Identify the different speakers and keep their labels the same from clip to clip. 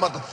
Speaker 1: motherfucker.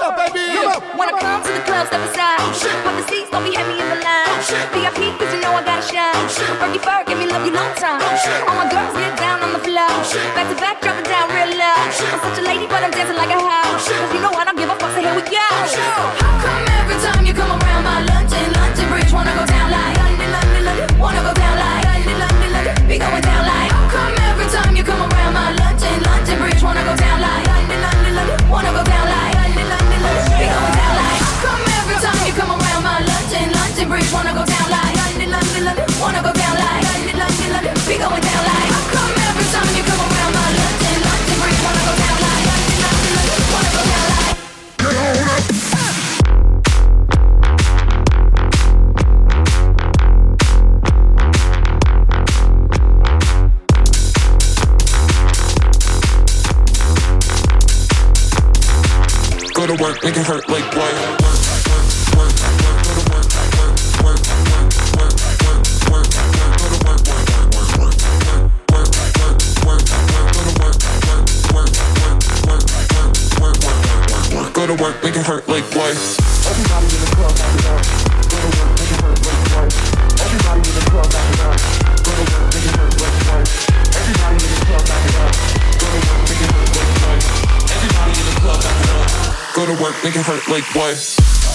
Speaker 2: up, baby. Come up.
Speaker 3: When I come to the club, step aside. Oh, shit. Pop the seats, don't be heavy in the line. Oh, shit. VIP, cause you know I gotta shine. Oh, shit. Fergie Ferg, give me love you long time. Oh, shit. All my girls get down on the floor. Oh, shit. Back to back, drop Go
Speaker 4: to work, make it hurt like what?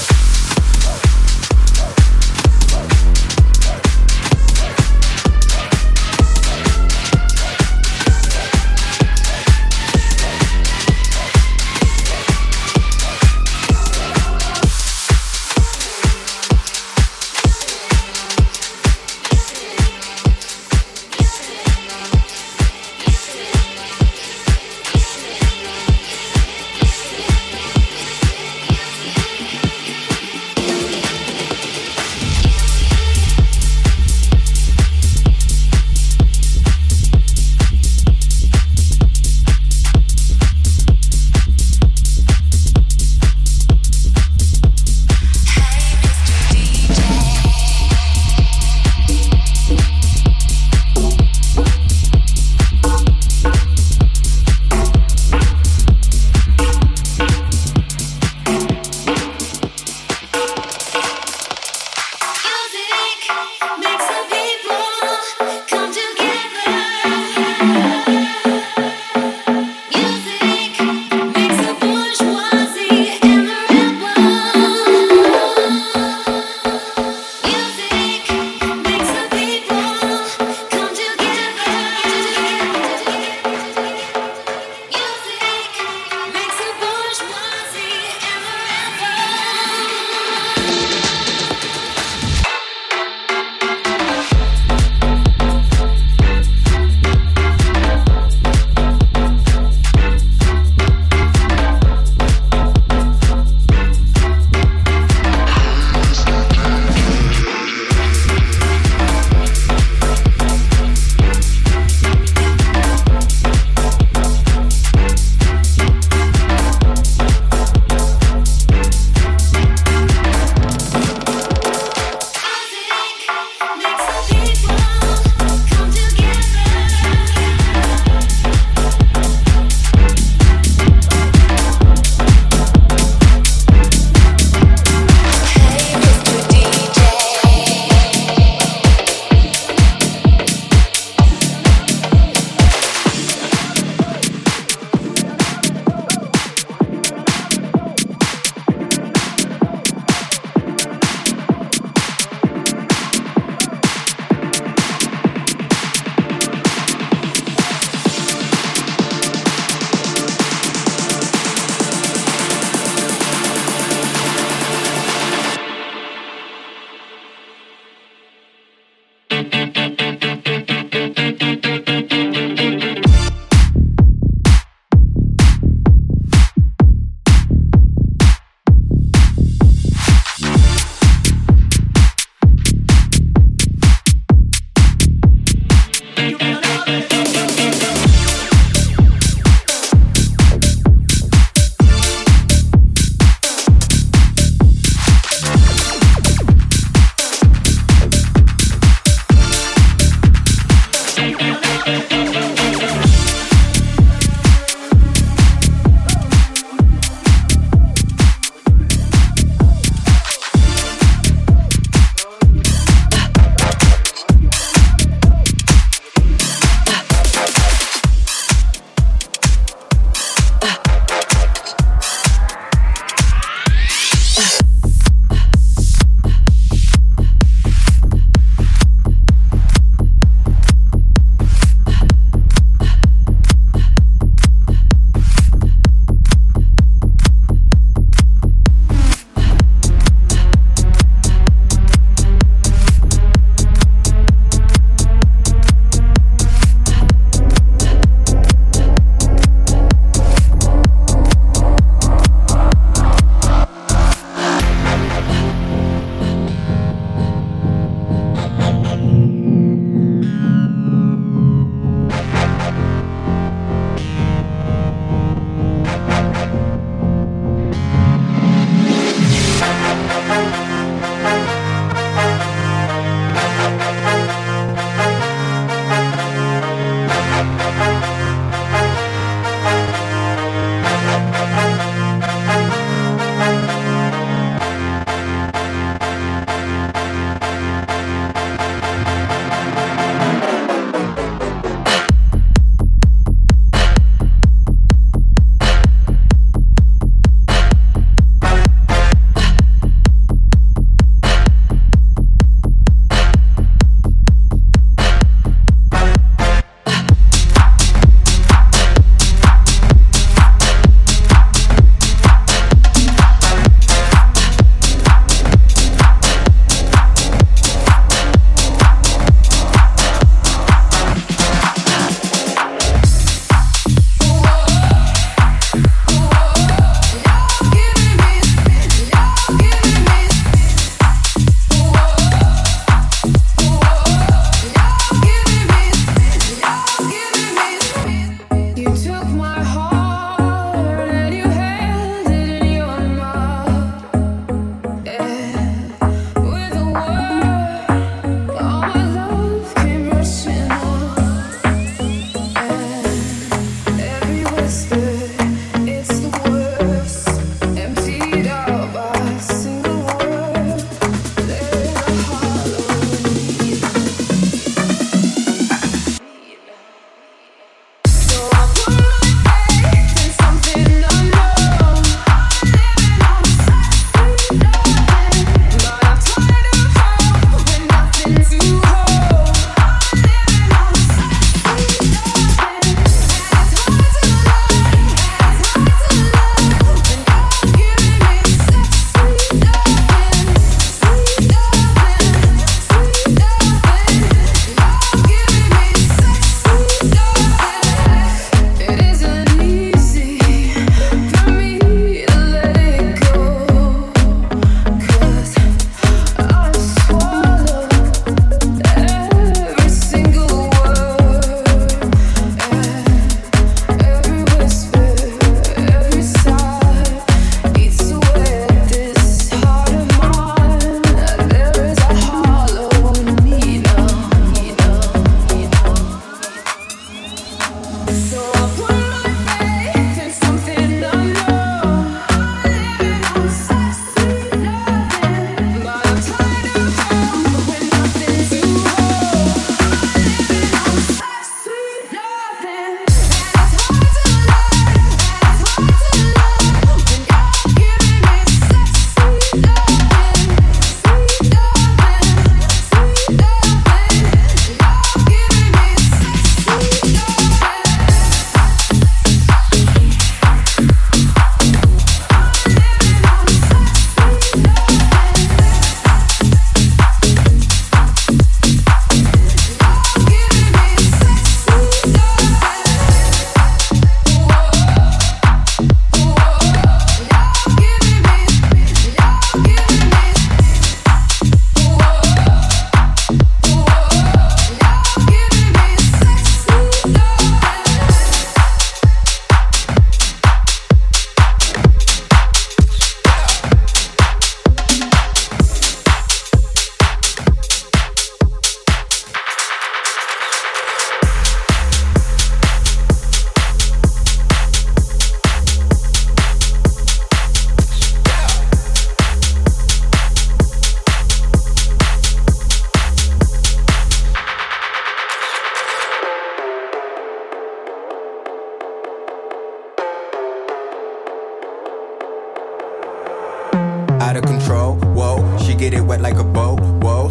Speaker 5: Of control. Whoa, she get it wet like a boat. Whoa,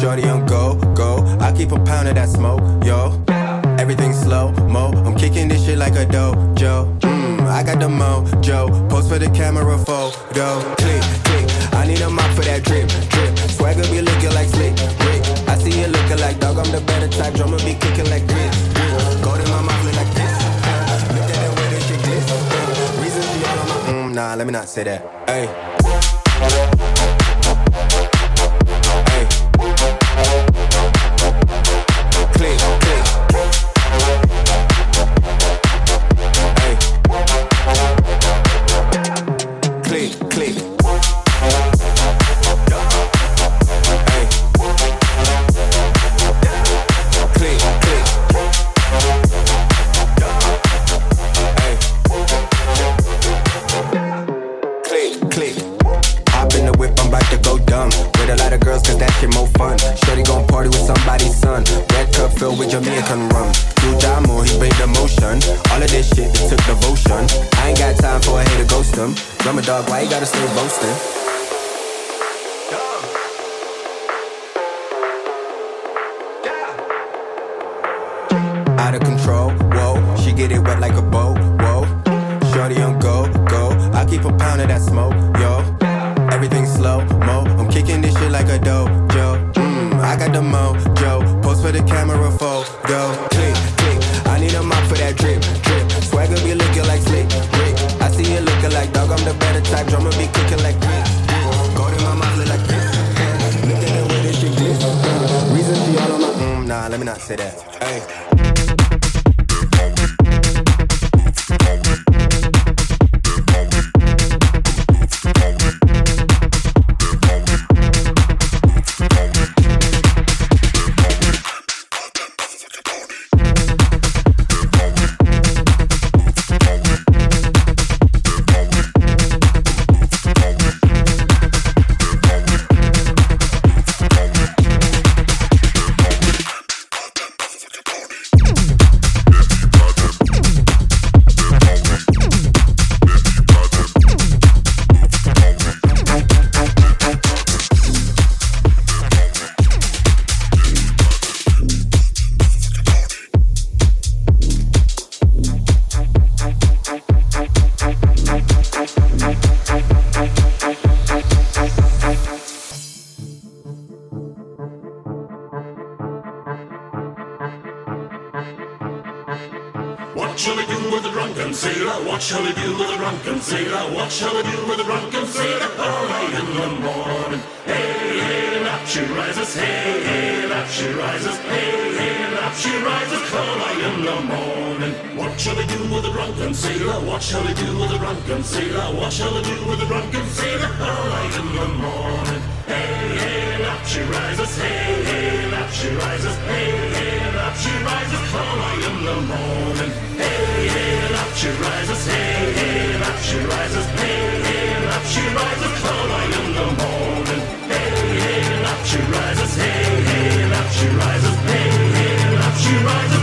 Speaker 5: shorty on go, go. I keep a pound of that smoke, yo. Everything slow mo. I'm kicking this shit like a dojo. Mmm, I got the mojo. Post for the camera photo. Click, click. I need a mop for that drip, drip. Swagger be looking like slick, Rick. I see you looking like dog. I'm the better type. Drummer be kicking like grits. Gold in my mouth look like this. Look at the way this shit glitz. Reason she all on my. Mm, nah, let me not say that. Hey. Hey. Dog, why you gotta stay boasting? Out of control, whoa. She get it wet like a boat, whoa. Shorty on go, go. I keep a pound of that smoke, yo. Everything slow mo. I'm kicking this shit like a dojo. Mmm, I got the mojo. Post for the camera photo. Click, click. I need a mop for that drip, drip. Swagger be looking like slick, Rick. See you looking like dog. I'm the better type. Drummer be kicking like grits. Gold in my mouth look like this. Look at the way this shit glitz. Reason she all on my. Mm, nah, let me not say that. Hey.
Speaker 6: What shall we do with the drunken sailor? What shall we do with the drunken sailor? What shall we do with the drunken sailor? Early in the morning. Hey, hey, up she rises. Hey, hey, up she rises. Hey, hey, up she rises. Early in the morning. What shall we do with the drunken sailor? What shall we do with the drunken sailor? What shall we do with the drunken sailor? Early in the morning. Hey, hey, up she rises. Hey, hey, up she rises. Hey, hey, up she rises. Early in the morning. Hey, hey, up she rises. Hey, hey, up she rises. Hey, hey, up she rises. Early in the morning. Hey, hey, up she rises. Hey, hey, up she rises. Hey, hey, up she rises.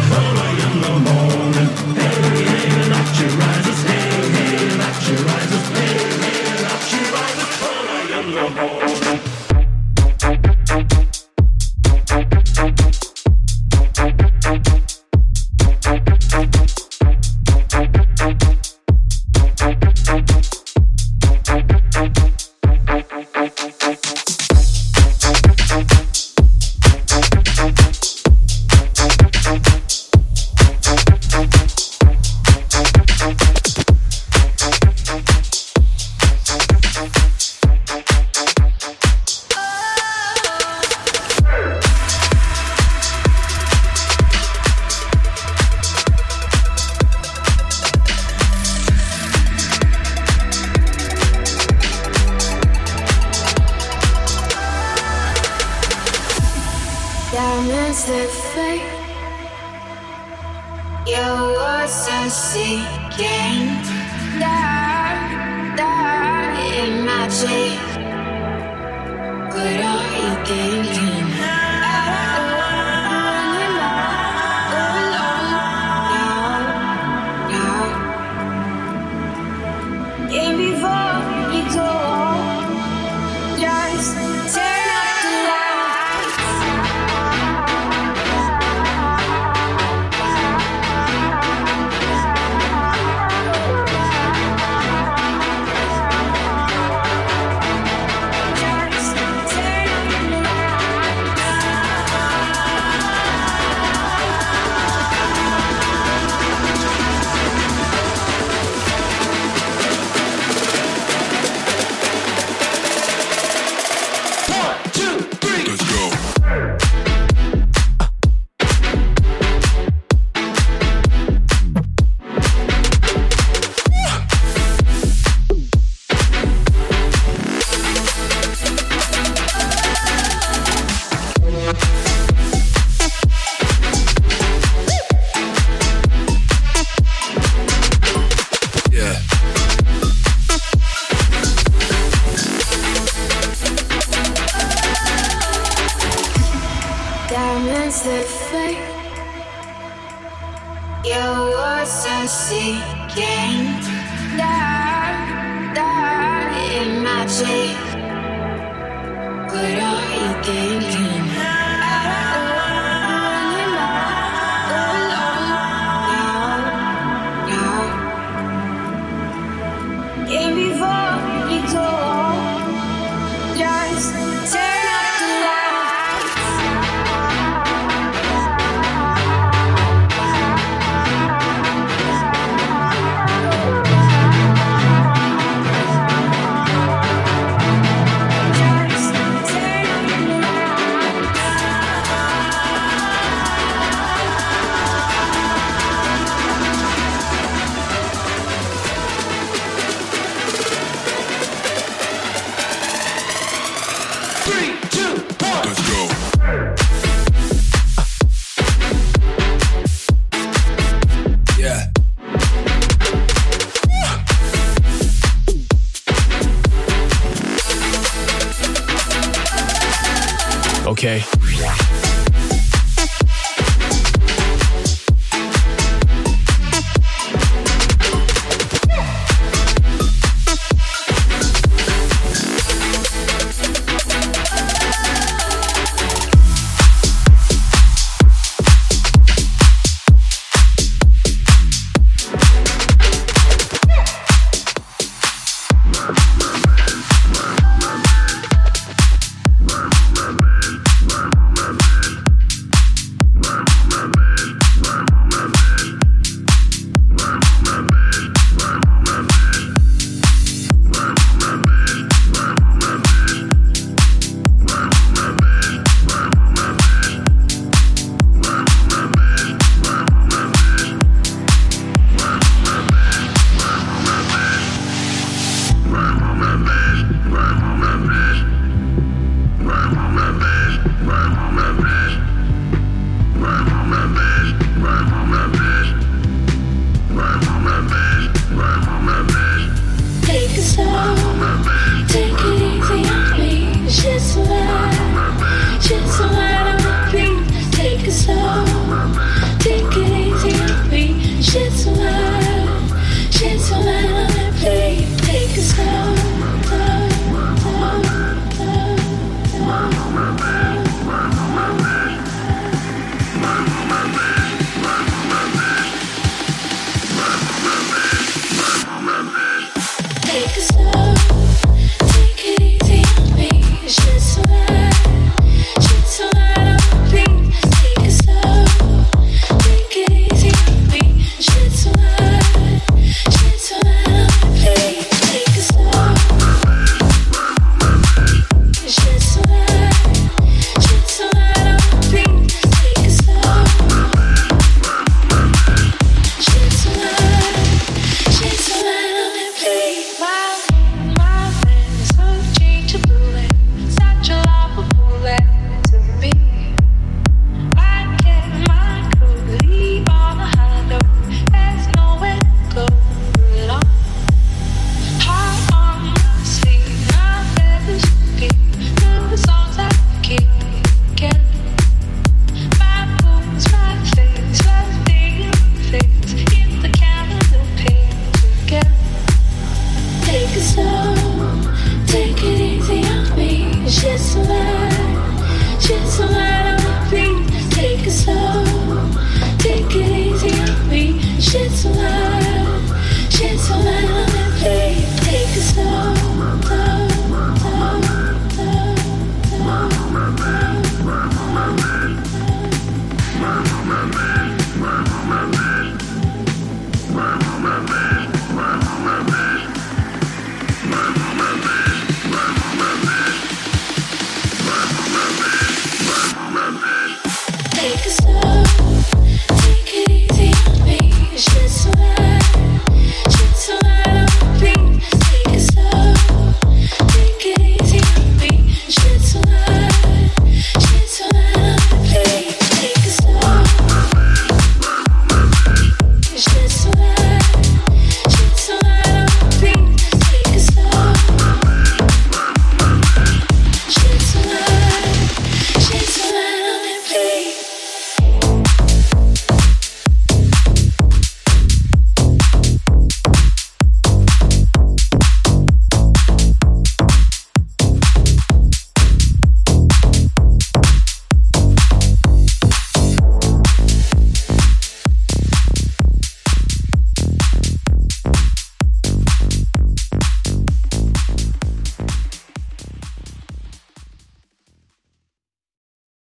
Speaker 7: Okay.